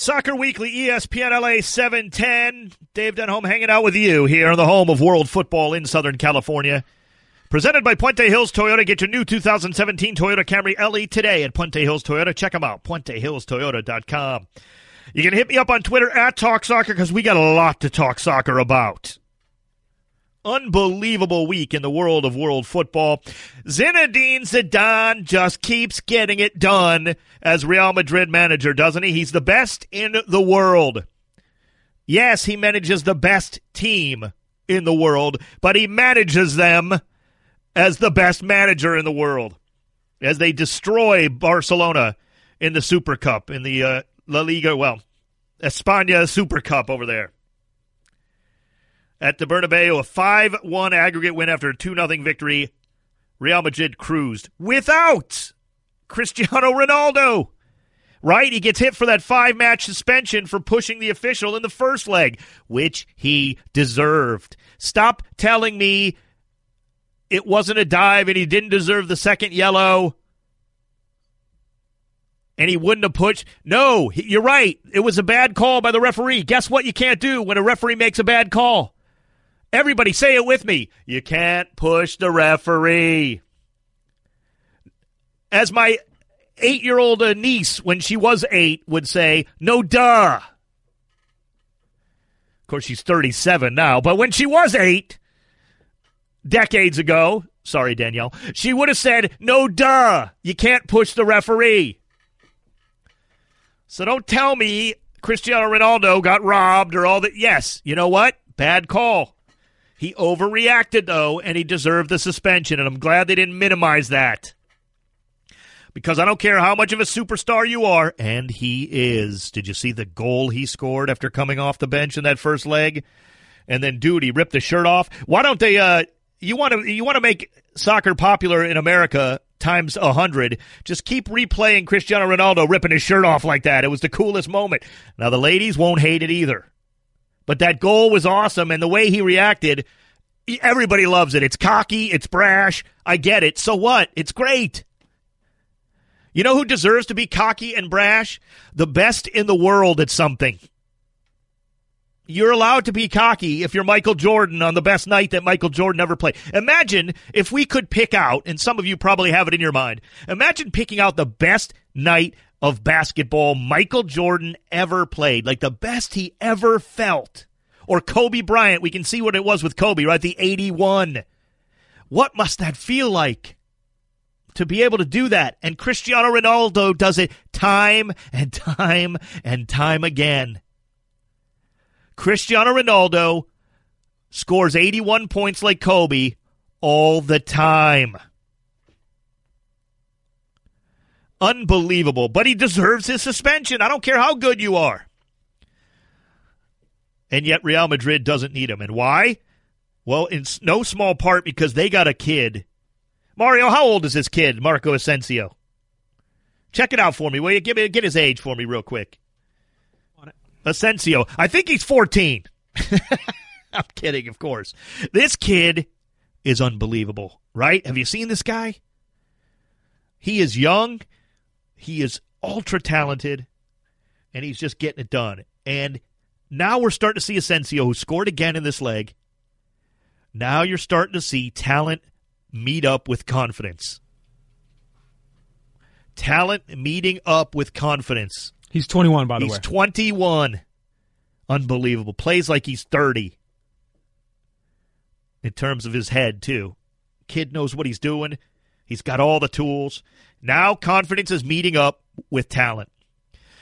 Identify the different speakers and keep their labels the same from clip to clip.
Speaker 1: Soccer Weekly, ESPN LA 710. Dave Denholm hanging out with you here in the home of world football in Southern California. Presented by Puente Hills Toyota. Get your new 2017 Toyota Camry LE today at Puente Hills Toyota. Check them out, puentehillstoyota.com. You can hit me up on Twitter at Talk Soccer because we got a lot to talk soccer about unbelievable week in the world of world football. Zinedine Zidane just keeps getting it done as Real Madrid manager, doesn't he? He's the best in the world. Yes, he manages the best team in the world, but he manages them as the best manager in the world as they destroy Barcelona in the Super Cup, in the uh, La Liga, well, España Super Cup over there at the Bernabeu, a 5 1 aggregate win after a 2 0 victory. Real Madrid cruised without Cristiano Ronaldo. Right? He gets hit for that five match suspension for pushing the official in the first leg, which he deserved. Stop telling me it wasn't a dive and he didn't deserve the second yellow and he wouldn't have pushed. No, you're right. It was a bad call by the referee. Guess what you can't do when a referee makes a bad call? Everybody say it with me. You can't push the referee. As my eight year old uh, niece, when she was eight, would say, no duh. Of course, she's 37 now, but when she was eight, decades ago, sorry, Danielle, she would have said, no duh. You can't push the referee. So don't tell me Cristiano Ronaldo got robbed or all that. Yes, you know what? Bad call. He overreacted, though, and he deserved the suspension, and I'm glad they didn't minimize that. Because I don't care how much of a superstar you are, and he is. Did you see the goal he scored after coming off the bench in that first leg? And then, dude, he ripped the shirt off. Why don't they? Uh, you want to you want to make soccer popular in America times a hundred. Just keep replaying Cristiano Ronaldo ripping his shirt off like that. It was the coolest moment. Now the ladies won't hate it either. But that goal was awesome, and the way he reacted, everybody loves it. It's cocky, it's brash. I get it. So what? It's great. You know who deserves to be cocky and brash? The best in the world at something. You're allowed to be cocky if you're Michael Jordan on the best night that Michael Jordan ever played. Imagine if we could pick out, and some of you probably have it in your mind, imagine picking out the best night of basketball Michael Jordan ever played, like the best he ever felt. Or Kobe Bryant, we can see what it was with Kobe, right? The 81. What must that feel like? To be able to do that. And Cristiano Ronaldo does it time and time and time again. Cristiano Ronaldo scores 81 points like Kobe all the time. Unbelievable. But he deserves his suspension. I don't care how good you are. And yet Real Madrid doesn't need him. And why? Well, in no small part because they got a kid. Mario, how old is this kid, Marco Asensio? Check it out for me. Will you give me get his age for me real quick? Asensio. I think he's 14. I'm kidding, of course. This kid is unbelievable, right? Have you seen this guy? He is young. He is ultra talented, and he's just getting it done. And now we're starting to see Asensio, who scored again in this leg. Now you're starting to see talent meet up with confidence. Talent meeting up with confidence.
Speaker 2: He's 21, by the
Speaker 1: he's
Speaker 2: way.
Speaker 1: He's 21. Unbelievable. Plays like he's 30 in terms of his head, too. Kid knows what he's doing. He's got all the tools. Now confidence is meeting up with talent.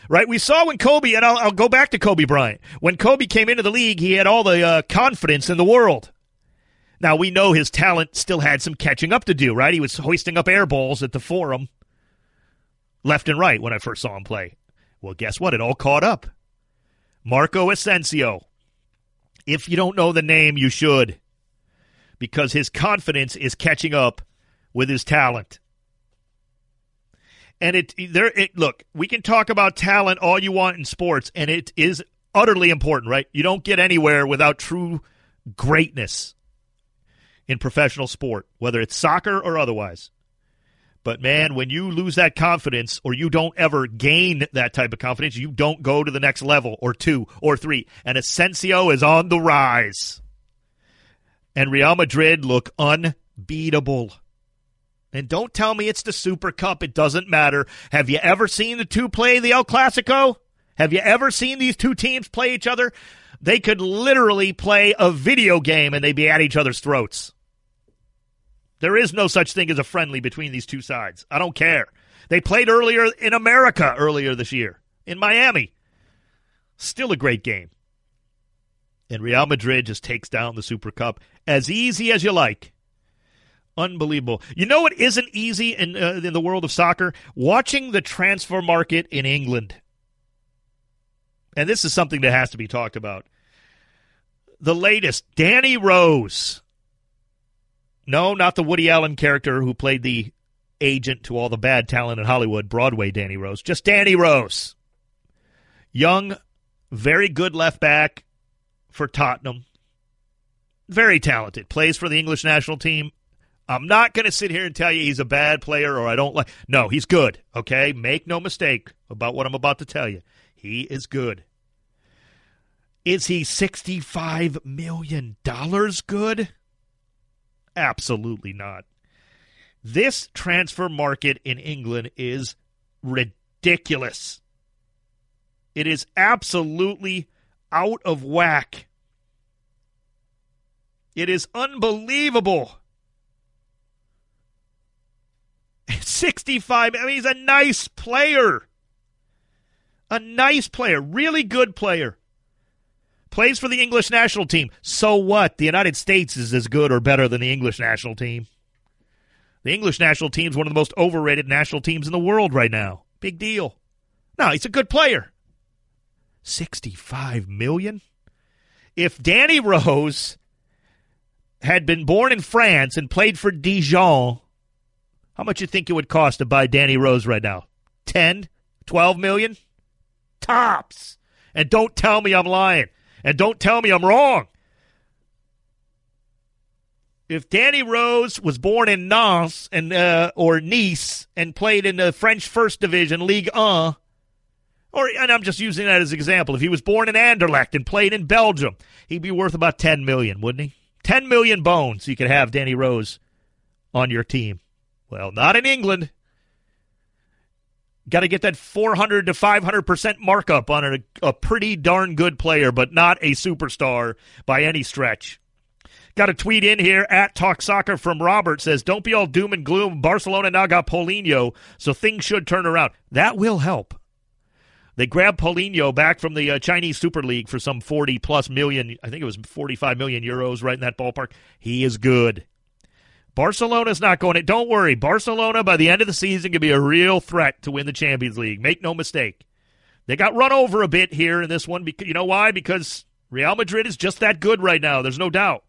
Speaker 1: Right? We saw when Kobe, and I'll, I'll go back to Kobe Bryant. When Kobe came into the league, he had all the uh, confidence in the world. Now, we know his talent still had some catching up to do, right? He was hoisting up air balls at the forum left and right when I first saw him play. Well, guess what? It all caught up. Marco Asensio. If you don't know the name, you should, because his confidence is catching up with his talent. And it there it look, we can talk about talent all you want in sports and it is utterly important, right? You don't get anywhere without true greatness in professional sport, whether it's soccer or otherwise. But man, when you lose that confidence or you don't ever gain that type of confidence, you don't go to the next level or two or three. And Asensio is on the rise. And Real Madrid look unbeatable. And don't tell me it's the Super Cup. It doesn't matter. Have you ever seen the two play the El Clasico? Have you ever seen these two teams play each other? They could literally play a video game and they'd be at each other's throats. There is no such thing as a friendly between these two sides. I don't care. They played earlier in America earlier this year in Miami. Still a great game. And Real Madrid just takes down the Super Cup as easy as you like. Unbelievable. You know what isn't easy in uh, in the world of soccer? Watching the transfer market in England. And this is something that has to be talked about. The latest, Danny Rose no, not the Woody Allen character who played the agent to all the bad talent in Hollywood, Broadway Danny Rose. Just Danny Rose. Young, very good left back for Tottenham. Very talented. Plays for the English national team. I'm not going to sit here and tell you he's a bad player or I don't like. No, he's good. Okay? Make no mistake about what I'm about to tell you. He is good. Is he $65 million good? Absolutely not. This transfer market in England is ridiculous. It is absolutely out of whack. It is unbelievable. 65. I mean, he's a nice player. A nice player, really good player plays for the English national team. So what? The United States is as good or better than the English national team. The English national team is one of the most overrated national teams in the world right now. Big deal. No, he's a good player. 65 million? If Danny Rose had been born in France and played for Dijon, how much you think it would cost to buy Danny Rose right now? 10, 12 million? Tops. And don't tell me I'm lying. And don't tell me I'm wrong. If Danny Rose was born in Nantes and uh, or Nice and played in the French First Division League 1, or and I'm just using that as an example. If he was born in Anderlecht and played in Belgium, he'd be worth about 10 million, wouldn't he? 10 million bones you could have Danny Rose on your team. Well, not in England. Got to get that 400 to 500% markup on a, a pretty darn good player, but not a superstar by any stretch. Got a tweet in here at Talk Soccer from Robert says, Don't be all doom and gloom. Barcelona now got Paulinho, so things should turn around. That will help. They grabbed Paulinho back from the uh, Chinese Super League for some 40 plus million. I think it was 45 million euros, right in that ballpark. He is good. Barcelona's not going to. Don't worry. Barcelona, by the end of the season, can be a real threat to win the Champions League. Make no mistake. They got run over a bit here in this one. Because, you know why? Because Real Madrid is just that good right now. There's no doubt.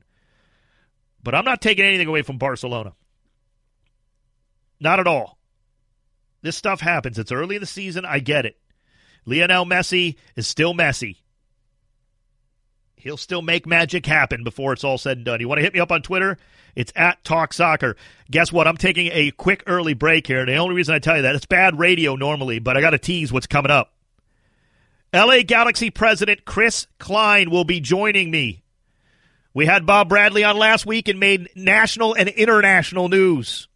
Speaker 1: But I'm not taking anything away from Barcelona. Not at all. This stuff happens. It's early in the season. I get it. Lionel Messi is still Messi. He'll still make magic happen before it's all said and done. You want to hit me up on Twitter? It's at Talk Soccer. Guess what? I'm taking a quick early break here. The only reason I tell you that, it's bad radio normally, but I got to tease what's coming up. LA Galaxy president Chris Klein will be joining me. We had Bob Bradley on last week and made national and international news.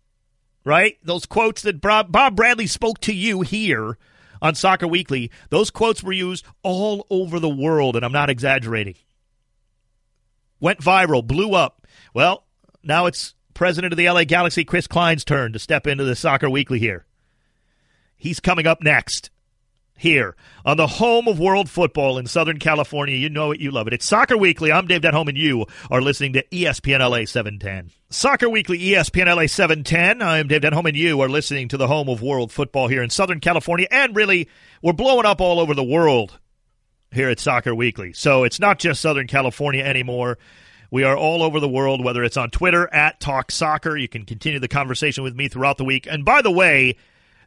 Speaker 1: Right? Those quotes that Bob Bradley spoke to you here on Soccer Weekly, those quotes were used all over the world, and I'm not exaggerating. Went viral, blew up. Well, now it's president of the LA Galaxy, Chris Klein's turn to step into the Soccer Weekly here. He's coming up next here on the home of world football in Southern California. You know it, you love it. It's Soccer Weekly. I'm Dave Denholm, and you are listening to ESPN LA 710. Soccer Weekly, ESPN LA 710. I'm Dave Denholm, and you are listening to the home of world football here in Southern California. And really, we're blowing up all over the world here at Soccer Weekly. So it's not just Southern California anymore. We are all over the world, whether it's on Twitter at Talk Soccer. You can continue the conversation with me throughout the week. And by the way,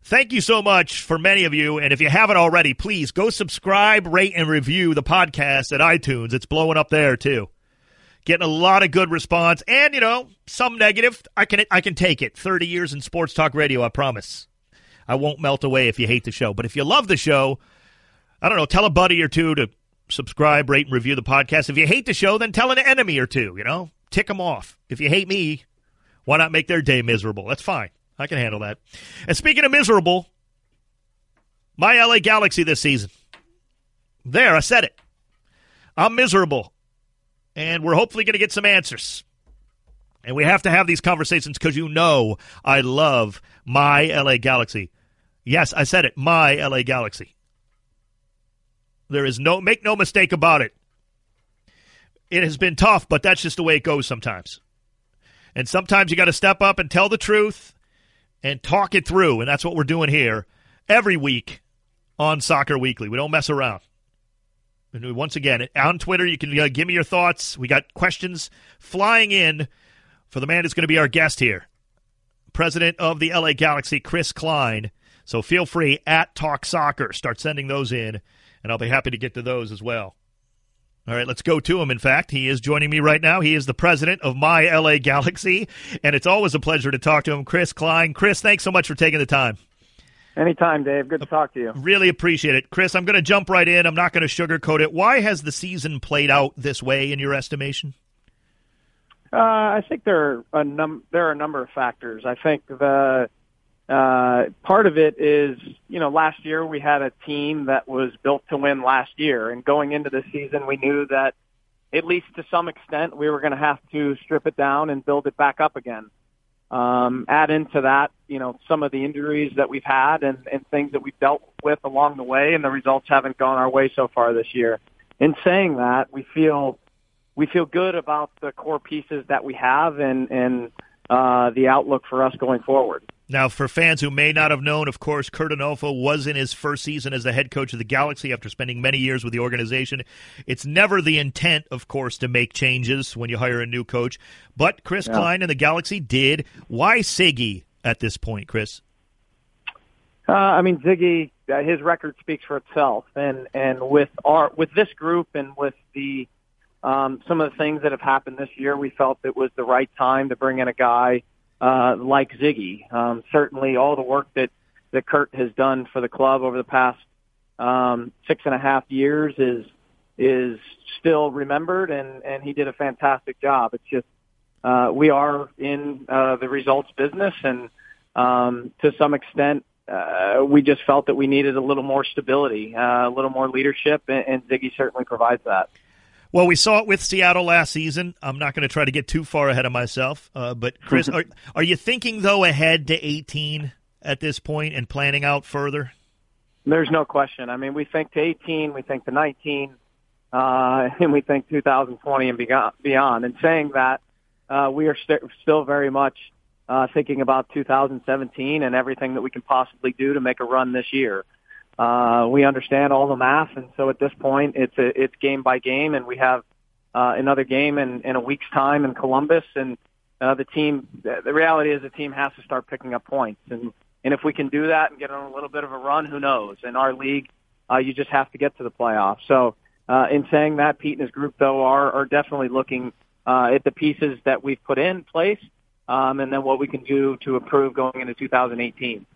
Speaker 1: thank you so much for many of you. And if you haven't already, please go subscribe, rate, and review the podcast at iTunes. It's blowing up there too. Getting a lot of good response, and you know some negative. I can I can take it. Thirty years in sports talk radio, I promise. I won't melt away if you hate the show. But if you love the show, I don't know. Tell a buddy or two to subscribe, rate, and review the podcast. If you hate the show, then tell an enemy or two. You know, tick them off. If you hate me, why not make their day miserable? That's fine. I can handle that. And speaking of miserable, my LA Galaxy this season. There, I said it. I'm miserable. And we're hopefully going to get some answers. And we have to have these conversations because you know I love my LA Galaxy. Yes, I said it. My LA Galaxy. There is no, make no mistake about it. It has been tough, but that's just the way it goes sometimes. And sometimes you got to step up and tell the truth and talk it through. And that's what we're doing here every week on Soccer Weekly. We don't mess around. And once again, on Twitter, you can uh, give me your thoughts. We got questions flying in for the man who's going to be our guest here, president of the LA Galaxy, Chris Klein. So feel free at Talk Soccer. Start sending those in, and I'll be happy to get to those as well. All right, let's go to him. In fact, he is joining me right now. He is the president of my LA Galaxy, and it's always a pleasure to talk to him. Chris Klein. Chris, thanks so much for taking the time.
Speaker 2: Anytime, Dave. Good to talk to you.
Speaker 1: Really appreciate it. Chris, I'm going to jump right in. I'm not going to sugarcoat it. Why has the season played out this way in your estimation?
Speaker 2: Uh, I think there are a num- there are a number of factors. I think the uh, part of it is, you know, last year we had a team that was built to win last year, and going into the season, we knew that at least to some extent we were going to have to strip it down and build it back up again. Um, add into that, you know, some of the injuries that we've had and, and things that we've dealt with along the way, and the results haven't gone our way so far this year. In saying that, we feel we feel good about the core pieces that we have and and uh, the outlook for us going forward.
Speaker 1: Now, for fans who may not have known, of course, Curt Onalfo was in his first season as the head coach of the Galaxy after spending many years with the organization. It's never the intent, of course, to make changes when you hire a new coach. But Chris yeah. Klein and the Galaxy did. Why Sigi at this point, Chris?
Speaker 2: Uh, I mean, Sigi, uh, his record speaks for itself, and and with our with this group and with the um, some of the things that have happened this year, we felt it was the right time to bring in a guy uh, like Sigi. Um, certainly, all the work that that Curt has done for the club over the past um, six and a half years is is still remembered, and and he did a fantastic job. It's just uh, we are in uh, the results business, and um, to some extent, uh, we just felt that we needed a little more stability, uh, a little more leadership, and, and Sigi certainly provides that.
Speaker 1: Well, we saw it with Seattle last season. I'm not going to try to get too far ahead of myself, uh, but Chris, are, are you thinking though ahead to 18 at this point and planning out further?
Speaker 2: There's no question. I mean, we think to 18, we think to 19, uh, and we think 2020 and beyond. And saying that, uh, we are st- still very much uh, thinking about 2017 and everything that we can possibly do to make a run this year. Uh, we understand all the math, and so at this point, it's a, it's game by game, and we have uh, another game in, in a week's time in Columbus, and uh, the team. The reality is, the team has to start picking up points, and and if we can do that and get on a little bit of a run, who knows? In our league, uh, you just have to get to the playoffs. So, uh, in saying that, Pete and his group though are are definitely looking uh, at the pieces that we've put in place, um, and then what we can do to improve going into 2018.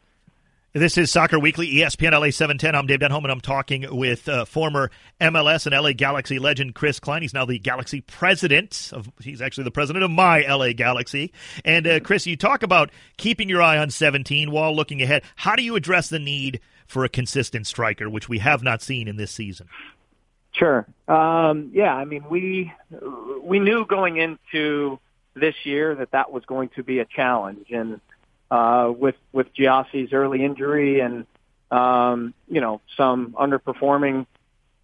Speaker 1: This is Soccer Weekly, ESPN LA 710. I'm Dave Denholm, and I'm talking with uh, former MLS and LA Galaxy legend Chris Klein. He's now the Galaxy president. Of, he's actually the president of my LA Galaxy. And uh, Chris, you talk about keeping your eye on 17 while looking ahead. How do you address the need for a consistent striker, which we have not seen in this season?
Speaker 2: Sure. Um, yeah, I mean, we we knew going into this year that that was going to be a challenge, and uh, with with Gyasi's early injury and um, you know some underperforming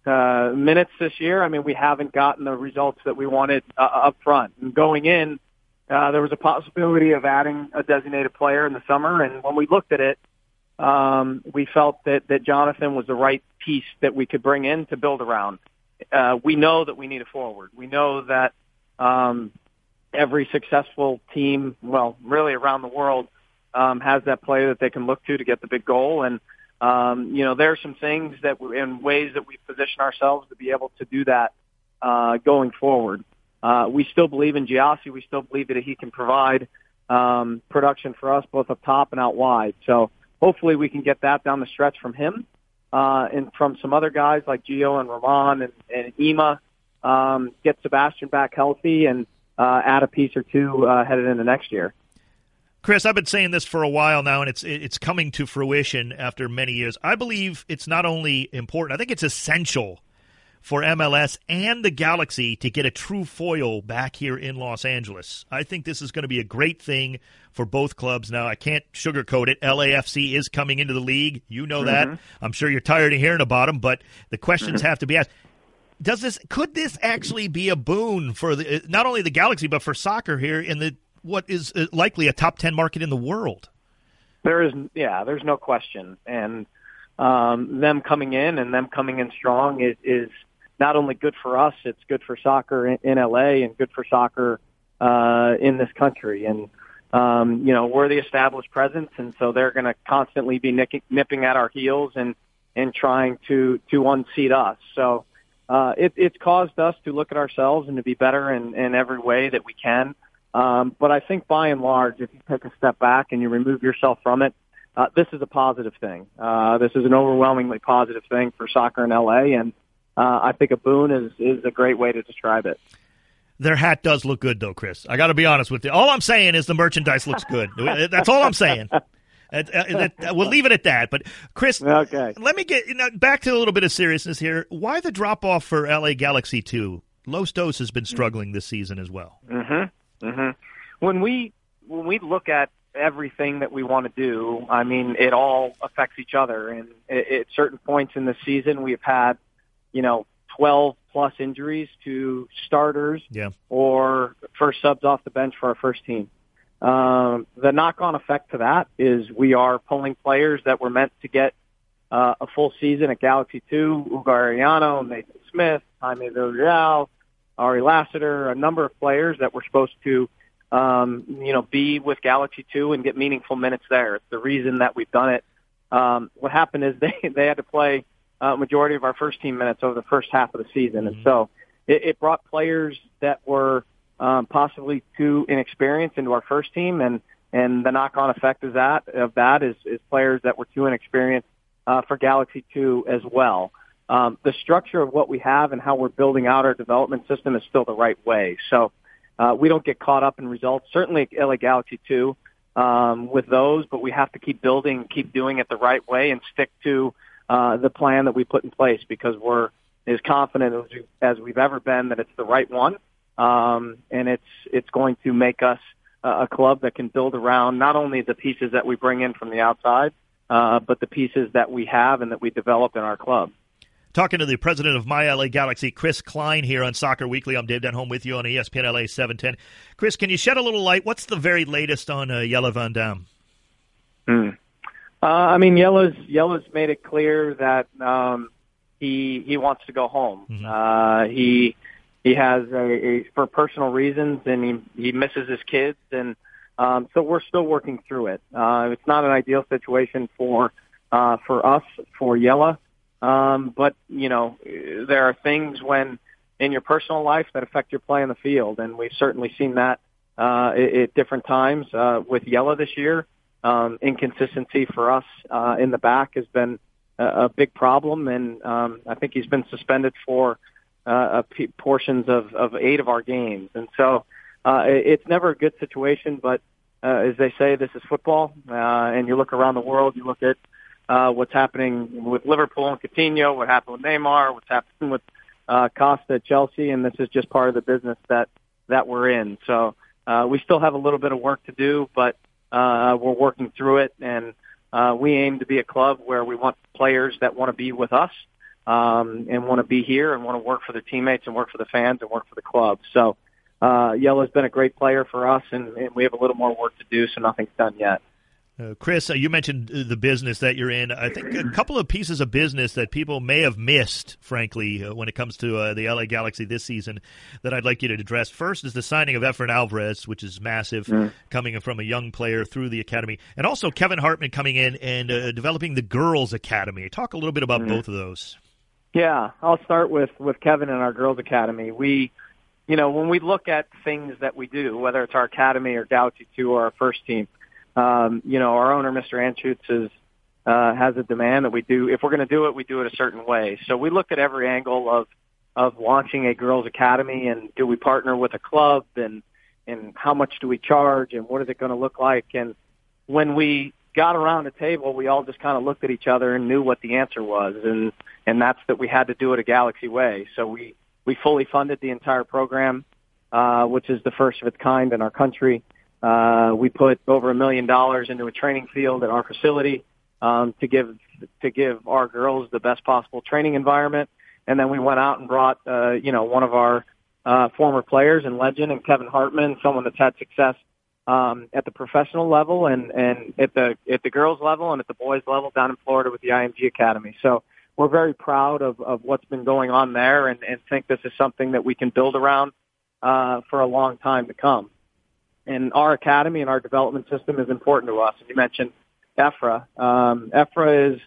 Speaker 2: uh, minutes this year. I mean, we haven't gotten the results that we wanted uh, up front. And going in, uh, there was a possibility of adding a designated player in the summer, and when we looked at it, um, we felt that that Jonathan was the right piece that we could bring in to build around. Uh, we know that we need a forward. We know that um, every successful team, well, really around the world, um, has that player that they can look to to get the big goal. And um, you know, there are some things that we, in ways that we position ourselves to be able to do that uh, going forward. uh, we still believe in Gyasi. We still believe that he can provide um, production for us both up top and out wide. So hopefully we can get that down the stretch from him uh, and from some other guys like Gio and Ramon and, and Ema. Um, get Sebastian back healthy and uh, add a piece or two uh, headed into next year.
Speaker 1: Chris, I've been saying this for a while now, and it's it's coming to fruition after many years. I believe it's not only important; I think it's essential for MLS and the Galaxy to get a true foil back here in Los Angeles. I think this is going to be a great thing for both clubs. Now, I can't sugarcoat it. LAFC is coming into the league. You know that. Mm-hmm. I'm sure you're tired of hearing about them, but the questions mm-hmm. have to be asked. Does this could this actually be a boon for the not only the Galaxy but for soccer here in the what is uh, likely a top 10 market in the world.
Speaker 2: There is, yeah, there's no question. And um, them coming in and them coming in strong is, is not only good for us, it's good for soccer in, in LA and good for soccer uh, in this country. And, um, you know, we're the established presence, and so they're going to constantly be nipping, nipping at our heels and, and trying to, to unseat us. So, uh, it, it's caused us to look at ourselves and to be better in, in every way that we can. Um, but I think by and large, if you take a step back and you remove yourself from it, uh, this is a positive thing. Uh, this is an overwhelmingly positive thing for soccer in LA, and uh, I think a boon is is a great way to describe it.
Speaker 1: Their hat does look good, though, Chris. I got to be honest with you. All I'm saying is the merchandise looks good. That's all I'm saying. Uh, we'll leave it at that. But Chris, okay. let me get you know, back to a little bit of seriousness here. Why the drop off for LA Galaxy two? Los Dos has been struggling this season as well.
Speaker 2: Mm-hmm. Mm-hmm. When we when we look at everything that we want to do, I mean, it all affects each other. And at certain points in the season, we've had, you know, 12 plus injuries to starters
Speaker 1: yeah.
Speaker 2: or first subs off the bench for our first team. Um, the knock-on effect to that is we are pulling players that were meant to get uh, a full season at Galaxy 2, Hugo Arellano, Nathan Smith, Jaime Villarreal, Ari Lassiter, a number of players that were supposed to, um, you know, be with Galaxy 2 and get meaningful minutes there. It's the reason that we've done it. Um, what happened is they, they had to play a majority of our first team minutes over the first half of the season. And mm-hmm. so it, it brought players that were um, possibly too inexperienced into our first team. And, and the knock-on effect of that, of that is, is players that were too inexperienced uh, for Galaxy 2 as well um, the structure of what we have and how we're building out our development system is still the right way. So uh, we don't get caught up in results. Certainly, LA Galaxy too um, with those, but we have to keep building, keep doing it the right way, and stick to uh, the plan that we put in place because we're as confident as, we, as we've ever been that it's the right one, um, and it's it's going to make us a club that can build around not only the pieces that we bring in from the outside, uh, but the pieces that we have and that we develop in our club.
Speaker 1: Talking to the president of My LA Galaxy, Chris Klein, here on Soccer Weekly. I'm Dave Denholm with you on ESPN LA 710. Chris, can you shed a little light? What's the very latest on uh, Jelle Van Damme?
Speaker 2: Hmm. Uh, I mean, Jelle's Jelle's made it clear that um, he he wants to go home. Mm-hmm. Uh, he he has a, a for personal reasons, and he he misses his kids, and um, so we're still working through it. Uh, it's not an ideal situation for uh, for us for Jelle. Um, but you know, there are things when in your personal life that affect your play in the field, and we've certainly seen that uh, at different times uh, with Jelle this year. Um, inconsistency for us uh, in the back has been a, a big problem, and um, I think he's been suspended for uh, p- portions of, of eight of our games, and so uh, it's never a good situation. But uh, as they say, this is football, uh, and you look around the world, you look at uh, what's happening with Liverpool and Coutinho, what happened with Neymar, what's happening with uh, Costa at Chelsea, and this is just part of the business that that we're in. So uh, we still have a little bit of work to do, but uh, we're working through it, and uh, we aim to be a club where we want players that want to be with us um, and want to be here and want to work for their teammates and work for the fans and work for the club. So uh, Jelle's been a great player for us, and, and we have a little more work to do, so nothing's done yet.
Speaker 1: Uh, Chris, uh, you mentioned uh, the business that you're in. I think a couple of pieces of business that people may have missed, frankly, uh, when it comes to uh, the LA Galaxy this season, that I'd like you to address. First is the signing of Efrain Alvarez, which is massive, mm. coming from a young player through the academy, and also Kevin Hartman coming in and uh, developing the girls' academy. Talk a little bit about mm. both of those.
Speaker 2: Yeah, I'll start with with Kevin and our girls' academy. We you know, when we look at things that we do, whether it's our academy or Galaxy 2 or our first team, um, you know, our owner, Mr. Anschutz, is, uh, has a demand that we do. If we're going to do it, we do it a certain way. So we look at every angle of of launching a girls' academy, and do we partner with a club, and and how much do we charge, and what is it going to look like? And when we got around the table, we all just kind of looked at each other and knew what the answer was, and and that's that we had to do it a Galaxy way. So we we fully funded the entire program, uh, which is the first of its kind in our country. Uh, we put over a million dollars into a training field at our facility um, to give to give our girls the best possible training environment. And then we went out and brought, uh, you know, one of our uh, former players and legend, and Kevin Hartman, someone that's had success um, at the professional level and and at the at the girls level and at the boys level down in Florida with the IMG Academy. So we're very proud of, of what's been going on there and, and think this is something that we can build around uh, for a long time to come. And our academy and our development system is important to us. And you mentioned Efra. Um, Efra is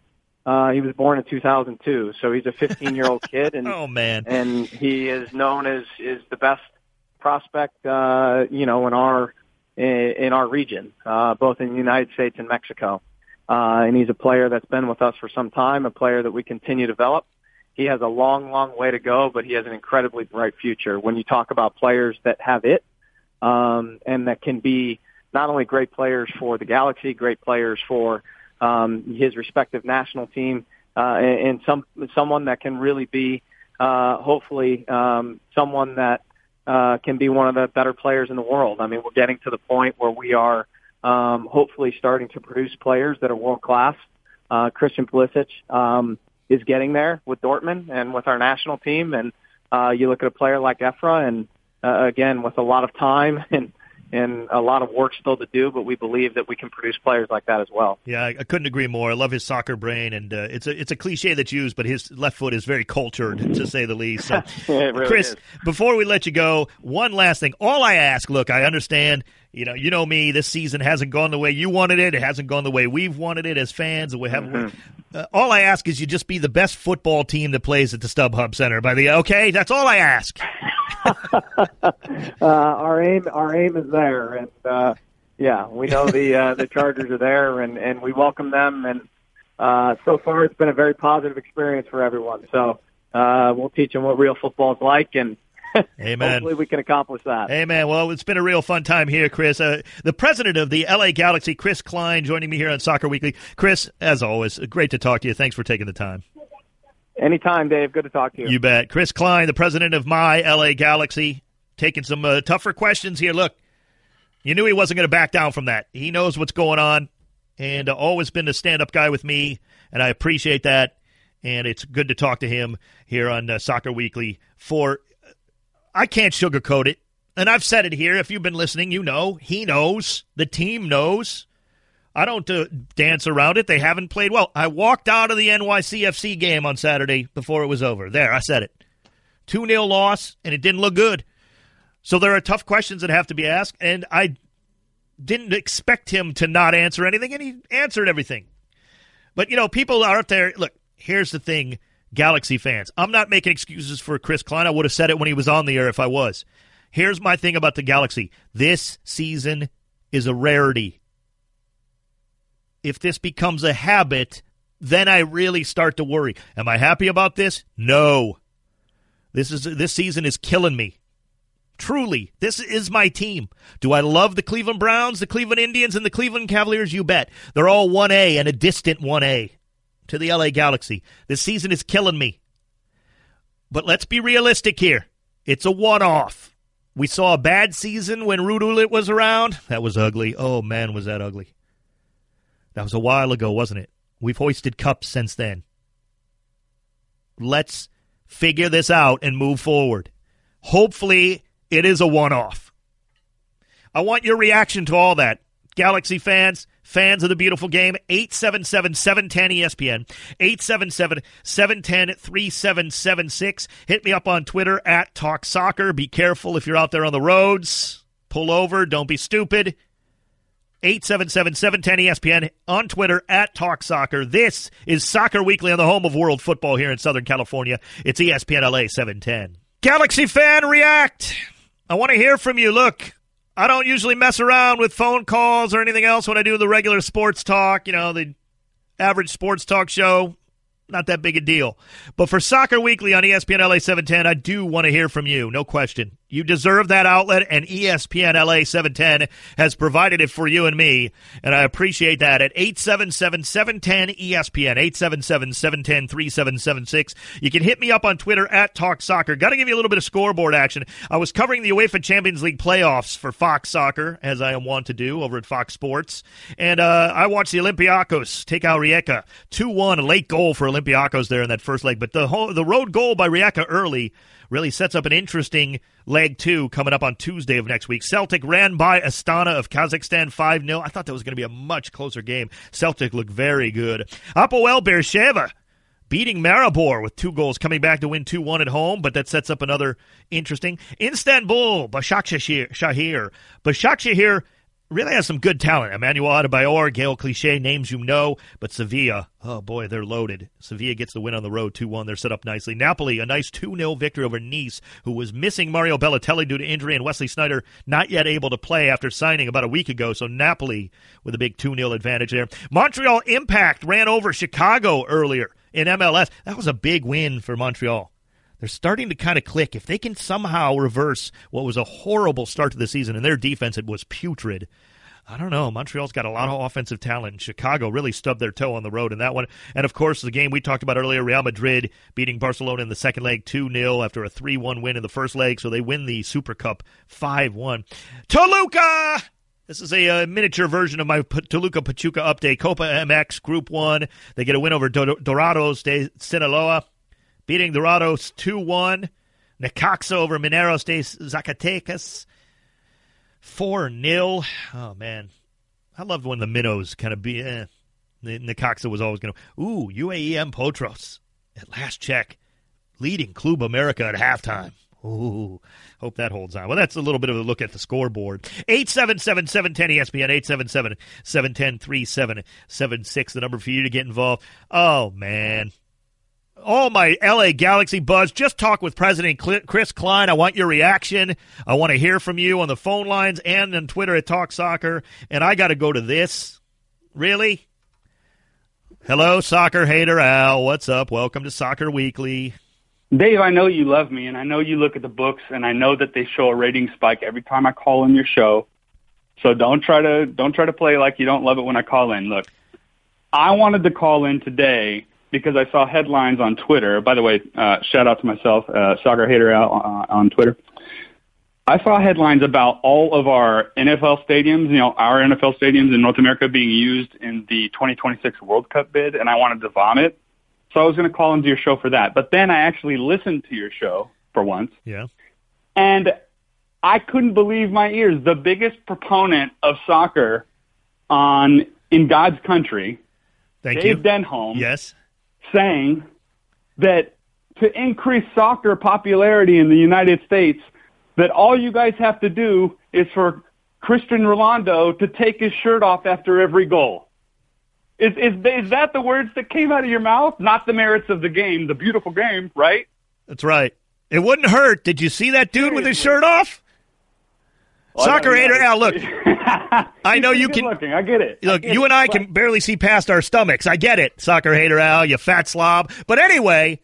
Speaker 2: uh, he was born in 2002, so he's a 15 year old kid, and
Speaker 1: oh man,
Speaker 2: and he is known as is the best prospect, uh, you know, in our in our region, uh, both in the United States and Mexico. Uh, and he's a player that's been with us for some time, a player that we continue to develop. He has a long, long way to go, but he has an incredibly bright future. When you talk about players that have it, um, and that can be not only great players for the Galaxy, great players for um, his respective national team, uh, and, some someone that can really be, uh, hopefully, um, someone that uh, can be one of the better players in the world. I mean, we're getting to the point where we are um, hopefully starting to produce players that are world class. Uh, Christian Pulisic um, is getting there with Dortmund and with our national team. And uh, you look at a player like Efra, and uh, again, with a lot of time and and a lot of work still to do, but we believe that we can produce players like that as well.
Speaker 1: Yeah, I, couldn't agree more. I love his soccer brain, and uh, it's a it's a cliche that's used, but his left foot is very cultured to say the least. So,
Speaker 2: really
Speaker 1: Chris,
Speaker 2: is.
Speaker 1: before we let you go, one last thing. All I ask, look, I understand. You know, you know me. This season hasn't gone the way you wanted it. It hasn't gone the way we've wanted it as fans. We have.
Speaker 2: Mm-hmm.
Speaker 1: Uh, all I ask is you just be the best football team that plays at the StubHub Center. By the okay, that's all I ask.
Speaker 2: uh, our aim, our aim is there, and uh, yeah, we know the uh, the Chargers are there, and and we welcome them. And uh, so far, it's been a very positive experience for everyone. So uh, we'll teach them what real football is like, and
Speaker 1: Amen.
Speaker 2: hopefully we can accomplish that.
Speaker 1: Amen. Well, it's been a real fun time here, Chris. Uh, the president of the LA Galaxy, Chris Klein, joining me here on Soccer Weekly. Chris, as always, great to talk to you. Thanks for taking the time.
Speaker 2: Anytime, Dave. Good to talk to you.
Speaker 1: You bet. Chris Klein, the president of my LA Galaxy, taking some uh, tougher questions here. Look, you knew he wasn't going to back down from that. He knows what's going on, and uh, always been a stand-up guy with me, and I appreciate that. And it's good to talk to him here on uh, Soccer Weekly. For I can't sugarcoat it, and I've said it here. If you've been listening, you know he knows. The team knows. I don't uh, dance around it. They haven't played well. I walked out of the NYCFC game on Saturday before it was over. There, I said it. 2 0 loss, and it didn't look good. So there are tough questions that have to be asked, and I didn't expect him to not answer anything, and he answered everything. But, you know, people are out there. Look, here's the thing, Galaxy fans. I'm not making excuses for Chris Klein. I would have said it when he was on the air if I was. Here's my thing about the Galaxy this season is a rarity. If this becomes a habit, then I really start to worry. Am I happy about this? No. This is this season is killing me. Truly, this is my team. Do I love the Cleveland Browns, the Cleveland Indians, and the Cleveland Cavaliers? You bet. They're all 1A and a distant 1A to the LA Galaxy. This season is killing me. But let's be realistic here. It's a one off. We saw a bad season when Ruud Gullit was around. That was ugly. Oh, man, was that ugly. That was a while ago, wasn't it? We've hoisted cups since then. Let's figure this out and move forward. Hopefully, it is a one off. I want your reaction to all that. Galaxy fans, fans of the beautiful game, 877 710 ESPN, 877 710 3776. Hit me up on Twitter at Talk Soccer. Be careful if you're out there on the roads. Pull over. Don't be stupid. 877 710 ESPN on Twitter at Talk Soccer. This is Soccer Weekly on the home of world football here in Southern California. It's ESPN LA 710. Galaxy fan react. I want to hear from you. Look, I don't usually mess around with phone calls or anything else when I do the regular sports talk, you know, the average sports talk show not that big a deal. But for Soccer Weekly on ESPN LA 710, I do want to hear from you, no question. You deserve that outlet, and ESPN LA 710 has provided it for you and me, and I appreciate that at 877 710 ESPN, 877 710 3776. You can hit me up on Twitter at Talk Soccer. Got to give you a little bit of scoreboard action. I was covering the UEFA Champions League playoffs for Fox Soccer, as I am wont to do over at Fox Sports, and uh, I watched the Olympiacos take out Rijeka 2 1, a late goal for Olympiacos there in that first leg, but the, whole, the road goal by Rijeka early really sets up an interesting leg two coming up on Tuesday of next week. Celtic ran by Astana of Kazakhstan 5 0. I thought that was going to be a much closer game. Celtic looked very good. Hapoel Beer Sheva beating Maribor with two goals, coming back to win 2 1 at home, but that sets up another interesting. Istanbul, Başakşehir. Başakşehir really has some good talent. Emmanuel Adebayor, Gael Clichy, names you know, but Sevilla, oh boy, they're loaded. Sevilla gets the win on the road 2 1. They're set up nicely. Napoli, a nice 2 0 victory over Nice, who was missing Mario Balotelli due to injury, and Wesley Sneijder not yet able to play after signing about a week ago. So Napoli with a big 2 0 advantage there. Montreal Impact ran over Chicago earlier in MLS. That was a big win for Montreal they're starting to kind of click. If they can somehow reverse what was a horrible start to the season and their defense, it was putrid. I don't know. Montreal's got a lot of offensive talent. Chicago really stubbed their toe on the road in that one. And of course, the game we talked about earlier, Real Madrid beating Barcelona in the second leg 2 0 after a 3 1 win in the first leg. So they win the Super Cup 5 1. Toluca! This is a, uh, miniature version of my P- Toluca Pachuca update. Copa MX Group 1. They get a win over Dorados de Sinaloa beating Dorados 2 1. Necaxa over Mineros de Zacatecas 4 0. Oh, man. I loved when the minnows kind of be. Eh. Necaxa was always going to. Ooh, UAEM Potros at last check, leading Club America at halftime. Ooh, hope that holds on. Well, that's a little bit of a look at the scoreboard. 877-710 ESPN, 877-710-3776, the number for you to get involved. Oh, man all my LA Galaxy buzz. Just talk with President Chris Klein. I want your reaction. I want to hear from you on the phone lines and on Twitter at Talk Soccer. And I got to go to this. Really? Hello, soccer hater Al. What's up? Welcome to Soccer Weekly.
Speaker 3: Dave, I know you love me, and I know you look at the books, and I know that they show a rating spike every time I call in your show. So don't try to don't try to play like you don't love it when I call in. Look, I wanted to call in today because I saw headlines on Twitter. By the way, uh, shout out to myself, uh, Soccer Hater out on, uh, on Twitter. I saw headlines about all of our NFL stadiums, you know, our NFL stadiums in North America being used in the 2026 World Cup bid, and I wanted to vomit. So I was going to call into your show for that. But then I actually listened to your show for once.
Speaker 1: Yeah.
Speaker 3: And I couldn't believe my ears. The biggest proponent of soccer on in God's country,
Speaker 1: Thank
Speaker 3: Dave
Speaker 1: you.
Speaker 3: Denholm,
Speaker 1: yes
Speaker 3: saying that to increase soccer popularity in the United States, that all you guys have to do is for Christian Rolando to take his shirt off after every goal. Is, is, is that the words that came out of your mouth? Not the merits of the game, the beautiful game, right?
Speaker 1: That's right. It wouldn't hurt. Did you see that dude with his shirt off? Soccer hater Al, look. I know you can.
Speaker 3: Looking. I get it.
Speaker 1: Look,
Speaker 3: get
Speaker 1: you
Speaker 3: it.
Speaker 1: and I can barely see past our stomachs. I get it, soccer hater Al, you fat slob. But anyway.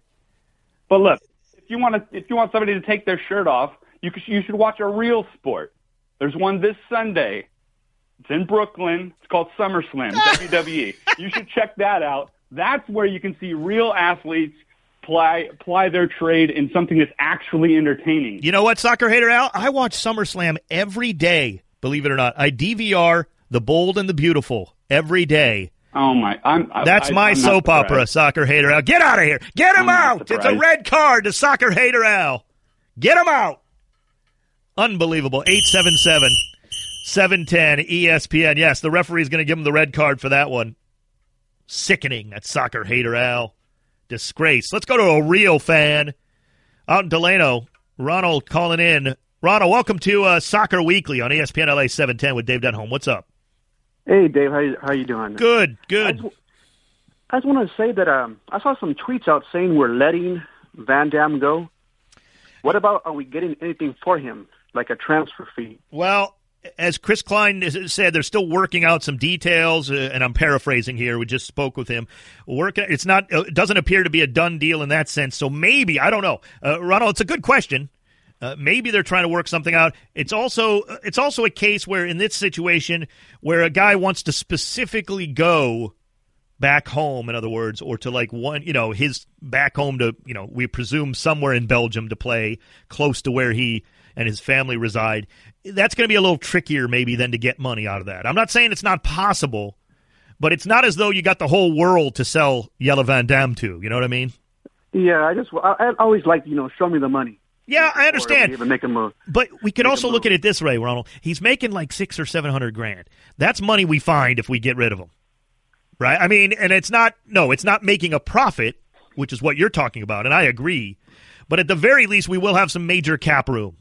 Speaker 3: But look, if you want to, if you want somebody to take their shirt off, you you should watch a real sport. There's one this Sunday. It's in Brooklyn. It's called SummerSlam WWE. You should check that out. That's where you can see real athletes ply ply their trade in something that's actually entertaining.
Speaker 1: You know what, soccer hater Al? I watch SummerSlam every day. Believe it or not, I DVR The Bold and the Beautiful every day.
Speaker 3: Oh my! I'm,
Speaker 1: That's
Speaker 3: I,
Speaker 1: my
Speaker 3: I'm
Speaker 1: soap opera, soccer hater Al. Get out of here! Get him
Speaker 3: I'm
Speaker 1: out! It's a red card to soccer hater Al. Get him out! Unbelievable. 877 710 ESPN. Yes, the referee's going to give him the red card for that one. Sickening. That soccer hater Al. Disgrace. Let's go to a real fan out in Delano. Ronald calling in. Ronald, welcome to uh, Soccer Weekly on ESPN LA 710 with Dave Denholm. What's up?
Speaker 4: Hey, Dave. How you, how you doing?
Speaker 1: Good, good.
Speaker 4: I just, I just want to say that um, I saw some tweets out saying we're letting Van Damme go. What about are we getting anything for him, like a transfer fee?
Speaker 1: Well, as Chris Klein said, they're still working out some details, uh, and I'm paraphrasing here. We just spoke with him. Working, it's not, uh, it doesn't appear to be a done deal in that sense. So maybe I don't know, uh, Ronald. It's a good question. Uh, maybe they're trying to work something out. It's also uh, it's also a case where in this situation where a guy wants to specifically go back home, in other words, or to like one, you know, his back home to, you know, we presume somewhere in Belgium to play close to where he and his family reside. That's going to be a little trickier, maybe, than to get money out of that. I'm not saying it's not possible, but it's not as though you got the whole world to sell Jelle Van Damme to. You know what I mean?
Speaker 4: Yeah, I just I, I always like you know show me the money.
Speaker 1: Yeah, I understand.
Speaker 4: Even make him a,
Speaker 1: but we could
Speaker 4: make
Speaker 1: also look at it this way, Ronald. He's making like six or seven hundred grand. That's money we find if we get rid of him, right? I mean, and it's not no, it's not making a profit, which is what you're talking about, and I agree. But at the very least, we will have some major cap room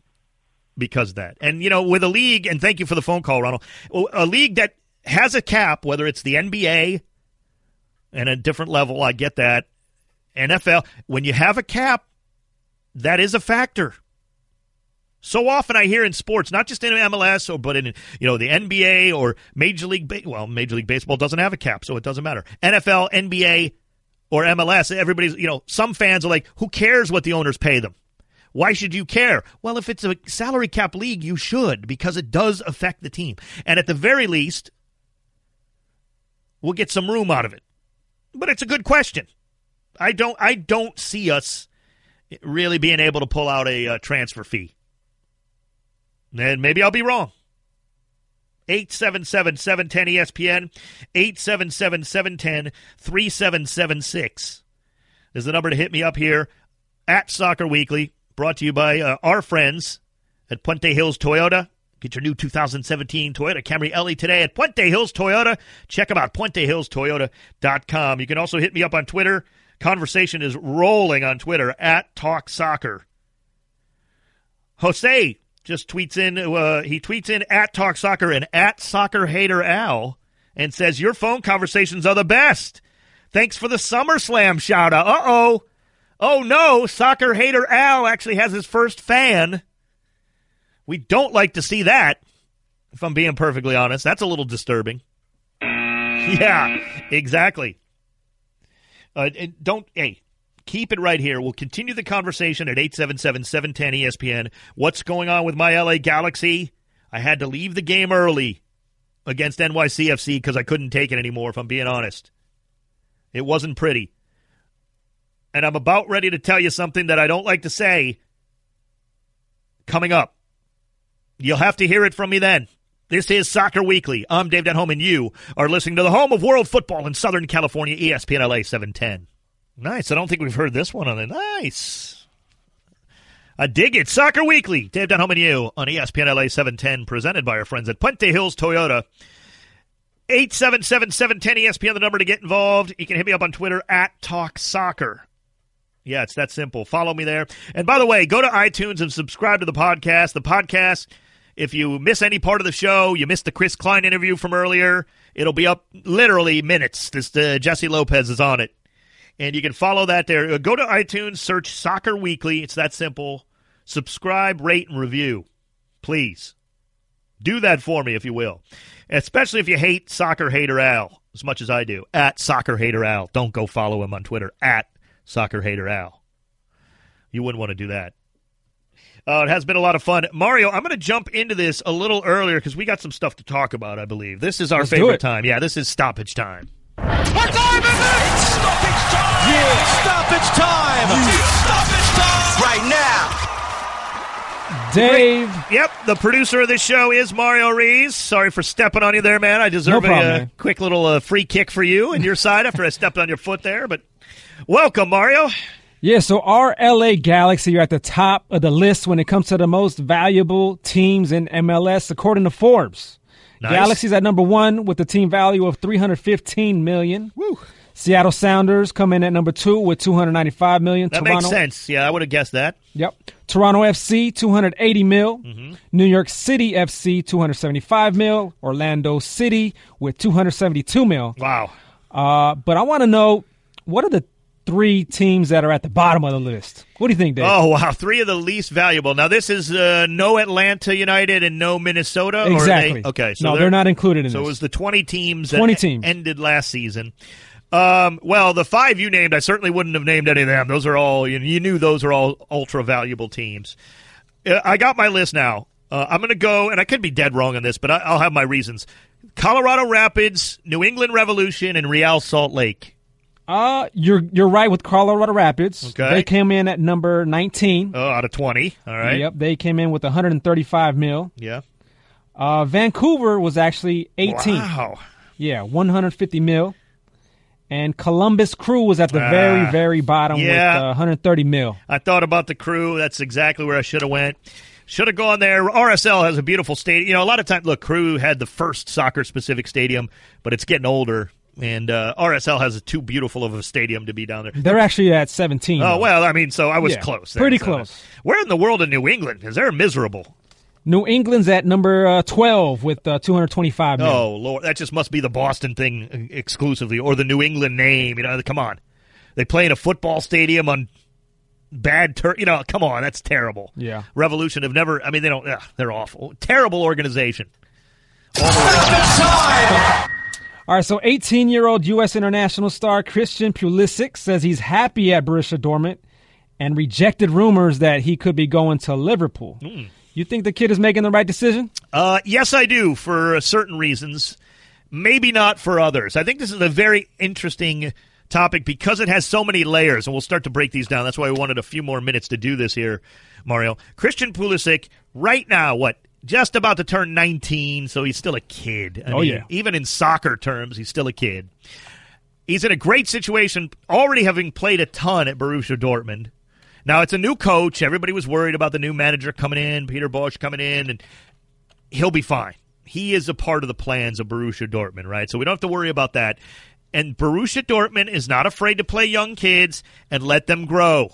Speaker 1: because that. And you know, with a league, and thank you for the phone call, Ronald. A league that has a cap, whether it's the NBA and a different level, I get that. NFL, when you have a cap, that is a factor. So often I hear in sports, not just in MLS or but in you know the NBA or Major League well Major League Baseball doesn't have a cap, so it doesn't matter. NFL, NBA, or MLS, everybody's you know some fans are like, who cares what the owners pay them? Why should you care? Well, if it's a salary cap league, you should because it does affect the team, and at the very least, we'll get some room out of it. But it's a good question. I don't I don't see us really being able to pull out a uh, transfer fee. And maybe I'll be wrong. 877 710 ESPN, 877 710 3776 is the number to hit me up here at Soccer Weekly, brought to you by uh, our friends at Puente Hills Toyota. Get your new 2017 Toyota Camry LE today at Puente Hills Toyota. Check them out, puentehillstoyota.com. You can also hit me up on Twitter. Conversation is rolling on Twitter at Talk Soccer. Jose just tweets in, uh, he tweets in at Talk Soccer and at Soccer Hater Al and says, Your phone conversations are the best. Thanks for the SummerSlam shout out. Uh oh. Oh no, Soccer Hater Al actually has his first fan. We don't like to see that, if I'm being perfectly honest. That's a little disturbing. Yeah, exactly. Uh, don't, hey, keep it right here. We'll continue the conversation at 877 710 ESPN. What's going on with my LA Galaxy? I had to leave the game early against NYCFC because I couldn't take it anymore, if I'm being honest. It wasn't pretty. And I'm about ready to tell you something that I don't like to say coming up. You'll have to hear it from me then. This is Soccer Weekly. I'm Dave Denholm, and you are listening to the home of world football in Southern California, ESPN LA 710. Nice. I don't think we've heard this one on it. Nice. I dig it. Soccer Weekly. Dave Denholm and you on ESPN LA 710, presented by our friends at Puente Hills Toyota. 877 710 ESPN, the number to get involved. You can hit me up on Twitter at Talk Soccer. Yeah, it's that simple. Follow me there. And by the way, go to iTunes and subscribe to the podcast. The podcast, if you miss any part of the show, you missed the Chris Klein interview from earlier, it'll be up literally minutes. This uh, Jesse Lopez is on it. And you can follow that there. Uh, Go to iTunes, search Soccer Weekly. It's that simple. Subscribe, rate, and review. Please. Do that for me, if you will. Especially if you hate Soccer Hater Al as much as I do. At Soccer Hater Al. Don't go follow him on Twitter. At Soccer Hater Al. You wouldn't want to do that. Uh, it has been a lot of fun. Mario, I'm going to jump into this a little earlier because we got some stuff to talk about, I believe. This is our
Speaker 5: Let's
Speaker 1: favorite time. Yeah, this is stoppage time.
Speaker 6: What time is it? It's stoppage time! Yeah, stoppage time! It's stoppage time! Right now!
Speaker 5: Dave,
Speaker 1: Yep, the producer of this show is Mario Rees. Sorry for stepping on you there, man. I deserve
Speaker 5: No problem,
Speaker 1: a uh,
Speaker 5: man.
Speaker 1: quick little uh, free kick for you and your side after I stepped on your foot there. But welcome, Mario.
Speaker 5: yeah, so our LA Galaxy are at the top of the list when it comes to the most valuable teams in MLS, according to Forbes.
Speaker 1: Nice.
Speaker 5: Galaxy's at number one with a team value of 315 million.
Speaker 1: Woo.
Speaker 5: Seattle Sounders come in at number two with 295 million.
Speaker 1: That
Speaker 5: Toronto,
Speaker 1: makes sense. Yeah, I would have guessed that.
Speaker 5: Yep. Toronto FC 280 mil.
Speaker 1: Mm-hmm.
Speaker 5: New York City FC 275 mil. Orlando City with 272 mil.
Speaker 1: Wow.
Speaker 5: Uh, but I want to know what are the three teams that are at the bottom of the list. What do you think, Dave?
Speaker 1: Oh wow, three of the least valuable. Now this is uh, no Atlanta United and no Minnesota. or they-
Speaker 5: exactly.
Speaker 1: okay, so
Speaker 5: no, they're, not included in
Speaker 1: So it was the twenty teams.
Speaker 5: 20
Speaker 1: that
Speaker 5: teams.
Speaker 1: ended last season. Um, well, the five you named, I certainly wouldn't have named any of them. Those are all you, you knew. Those are all ultra valuable teams. Uh, I got my list now. Uh, I'm going to go, and I could be dead wrong on this, but I, I'll have my reasons. Colorado Rapids, New England Revolution, and Real Salt Lake.
Speaker 5: uh, you're you're right with Colorado Rapids.
Speaker 1: Okay.
Speaker 5: They came in at number 19.
Speaker 1: Oh, out of twenty. All right.
Speaker 5: Yep, they came in with 135 mil.
Speaker 1: Yeah.
Speaker 5: Uh, Vancouver was actually 18.
Speaker 1: Wow.
Speaker 5: Yeah, 150 mil. And Columbus Crew was at the
Speaker 1: Ah,
Speaker 5: very, very bottom
Speaker 1: yeah.
Speaker 5: with uh, 130 mil.
Speaker 1: I thought about the crew. That's exactly where I should have went. Should have gone there. RSL has a beautiful stadium. You know, a lot of times, look, Crew had the first soccer specific stadium, but it's getting older, and uh, RSL has a too beautiful of a stadium to be down there.
Speaker 5: They're actually at 17.
Speaker 1: Oh
Speaker 5: though.
Speaker 1: well, I mean, so I was
Speaker 5: Yeah,
Speaker 1: close. there,
Speaker 5: pretty
Speaker 1: so-
Speaker 5: close.
Speaker 1: Where in the world in New England? Because they're miserable.
Speaker 5: New England's at number uh, 12 with uh, 225 mil.
Speaker 1: Oh lord, that just must be the Boston thing uh, exclusively, or the New England name. You know, come on, they play in a football stadium on bad turf. You know, come on, that's terrible.
Speaker 5: Yeah.
Speaker 1: Revolution have never. I mean, they don't. Ugh, they're awful. Terrible organization.
Speaker 5: All right, so 18 year old U.S. international star Christian Pulisic says he's happy at Borussia Dortmund and rejected rumors that he could be going to Liverpool.
Speaker 1: Hmm.
Speaker 5: You think the kid is making the right decision?
Speaker 1: Uh, yes, I do for uh, certain reasons. Maybe not for others. I think this is a very interesting topic because it has so many layers, and we'll start to break these down. That's why we wanted a few more minutes to do this here, Mario. Christian Pulisic, right now, what? Just about to turn 19, so he's still a kid. I
Speaker 5: Oh,
Speaker 1: mean,
Speaker 5: yeah.
Speaker 1: Even in soccer terms, he's still a kid. He's in a great situation, already having played a ton at Borussia Dortmund. Now it's a new coach. Everybody was worried about the new manager coming in, Peter Bosz coming in, and he'll be fine. He is a part of the plans of Borussia Dortmund, right? So we don't have to worry about that. And Borussia Dortmund is not afraid to play young kids and let them grow.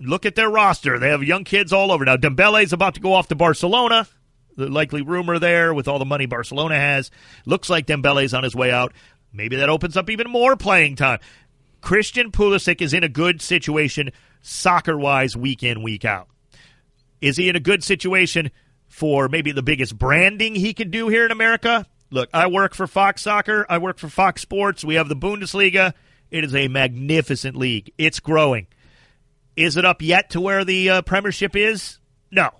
Speaker 1: Look at their roster. They have young kids all over. Now Dembele is about to go off to Barcelona. The likely rumor there with all the money Barcelona has. Looks like Dembele's on his way out. Maybe that opens up even more playing time. Christian Pulisic is in a good situation soccer-wise week in, week out. Is he in a good situation for maybe the biggest branding he could do here in America? Look, I work for Fox Soccer. I work for Fox Sports. We have the Bundesliga. It is a magnificent league. It's growing. Is it up yet to where the uh, Premiership is? No.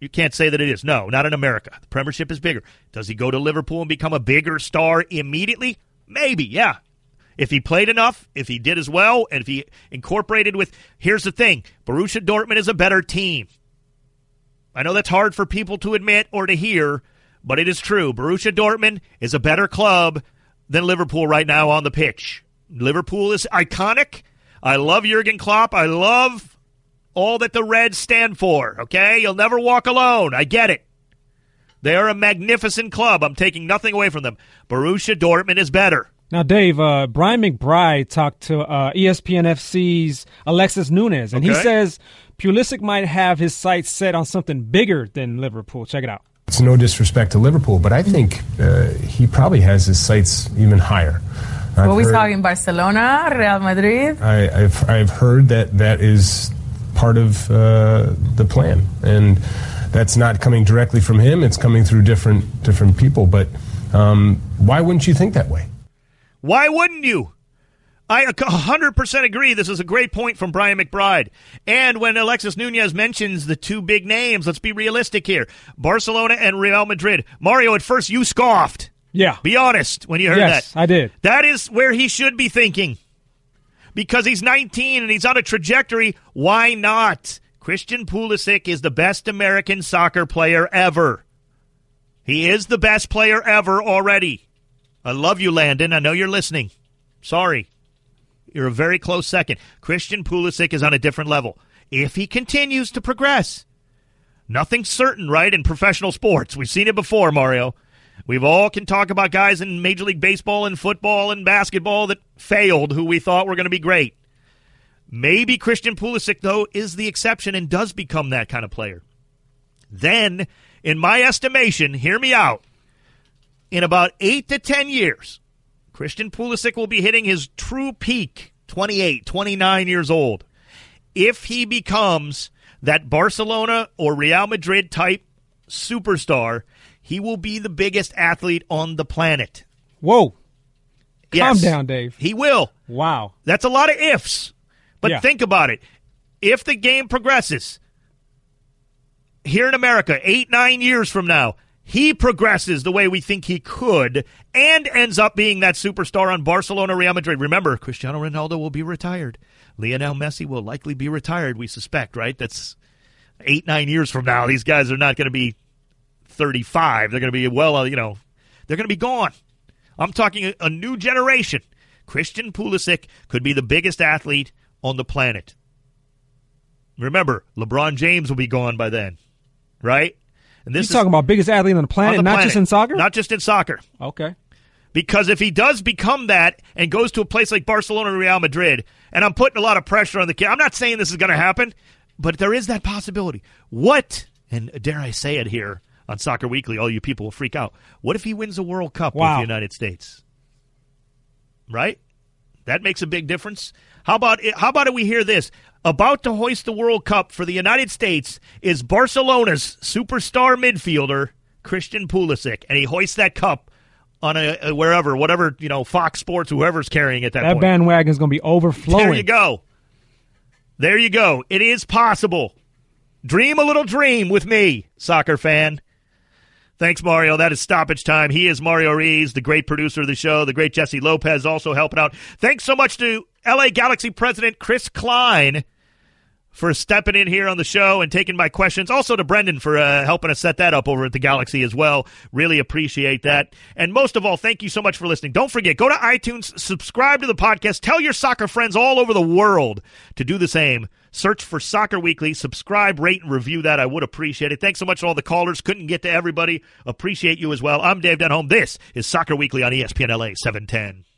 Speaker 1: You can't say that it is. No, not in America. The Premiership is bigger. Does he go to Liverpool and become a bigger star immediately? Maybe, yeah. If he played enough, if he did as well, and if he incorporated with. Here's the thing Borussia Dortmund is a better team. I know that's hard for people to admit or to hear, but it is true. Borussia Dortmund is a better club than Liverpool right now on the pitch. Liverpool is iconic. I love Jurgen Klopp. I love all that the Reds stand for, okay? You'll never walk alone. I get it. They are a magnificent club. I'm taking nothing away from them. Borussia Dortmund is better.
Speaker 5: Now, Dave, uh, Brian McBride talked to uh, ESPN FC's Alexis Nunez, and he says Pulisic might have his sights set on something bigger than Liverpool. Check it out.
Speaker 7: It's no disrespect to Liverpool, but I think uh, he probably has his sights even higher. I've
Speaker 8: What we
Speaker 7: heard-
Speaker 8: talking? Barcelona, Real Madrid.
Speaker 7: I, I've, I've heard that that is part of uh, the plan, and that's not coming directly from him. It's coming through different different people. But um, why wouldn't you think that way?
Speaker 1: Why wouldn't you? I 100% agree. This is a great point from Brian McBride. And when Alexis Nunez mentions the two big names, let's be realistic here Barcelona and Real Madrid. Mario, at first you scoffed.
Speaker 5: Yeah.
Speaker 1: Be honest when you heard that.
Speaker 5: yes,
Speaker 1: that.
Speaker 5: I did.
Speaker 1: That is where he should be thinking. Because he's 19 and he's on a trajectory. Why not? Christian Pulisic is the best American soccer player ever. He is the best player ever already. I love you, Landon. I know you're listening. Sorry. You're a very close second. Christian Pulisic is on a different level. If he continues to progress, nothing's certain, right, in professional sports. We've seen it before, Mario. We've all can talk about guys in Major League Baseball and football and basketball that failed who we thought were going to be great. Maybe Christian Pulisic, though, is the exception and does become that kind of player. Then, in my estimation, hear me out, in about eight to ten years, Christian Pulisic will be hitting his true peak 28, 29 years old. If he becomes that Barcelona or Real Madrid type superstar, he will be the biggest athlete on the planet.
Speaker 5: Whoa.
Speaker 1: Yes.
Speaker 5: Calm down, Dave.
Speaker 1: He will.
Speaker 5: Wow.
Speaker 1: That's a lot of ifs. But
Speaker 5: Yeah.
Speaker 1: think about it. If the game progresses here in America, eight, nine years from now, he progresses the way we think he could and ends up being that superstar on Barcelona, Real Madrid. Remember, Cristiano Ronaldo will be retired. Lionel Messi will likely be retired, we suspect, right? That's eight, nine years from now. These guys are not going to be 35. They're going to be, well, uh, you know, they're going to be gone. I'm talking a, a new generation. Christian Pulisic could be the biggest athlete on the planet. Remember, LeBron James will be gone by then, right? And
Speaker 5: You're
Speaker 1: this is
Speaker 5: talking about biggest athlete on the
Speaker 1: on
Speaker 5: planet,
Speaker 1: the
Speaker 5: not
Speaker 1: planet.
Speaker 5: just in soccer?
Speaker 1: Not just in soccer.
Speaker 5: okay.
Speaker 1: Because if he does become that and goes to a place like Barcelona or Real Madrid, and I'm putting a lot of pressure on the kid, I'm not saying this is going to happen, but there is that possibility. What, and dare I say it here on Soccer Weekly, all you people will freak out. What if he wins a World Cup with the United States? Right? That makes a big difference. How about how about we hear this? About to hoist the World Cup for the United States is Barcelona's superstar midfielder Christian Pulisic, and he hoists that cup on a, a wherever, whatever you know, Fox Sports, whoever's carrying it. That,
Speaker 5: That
Speaker 1: point.
Speaker 5: bandwagon's going to be overflowing.
Speaker 1: There you go. There you go. It is possible. Dream a little dream with me, soccer fan. Thanks, Mario. That is stoppage time. He is Mario Rees, the great producer of the show, the great Jesse Lopez also helping out. Thanks so much to LA Galaxy president Chris Klein for stepping in here on the show and taking my questions. Also to Brendan for uh, helping us set that up over at the Galaxy as well. Really appreciate that. And most of all, thank you so much for listening. Don't forget, go to iTunes, subscribe to the podcast, tell your soccer friends all over the world to do the same. Search for Soccer Weekly, subscribe, rate, and review that. I would appreciate it. Thanks so much to all the callers. Couldn't get to everybody. Appreciate you as well. I'm Dave Denholm. This is Soccer Weekly on ESPN LA 710.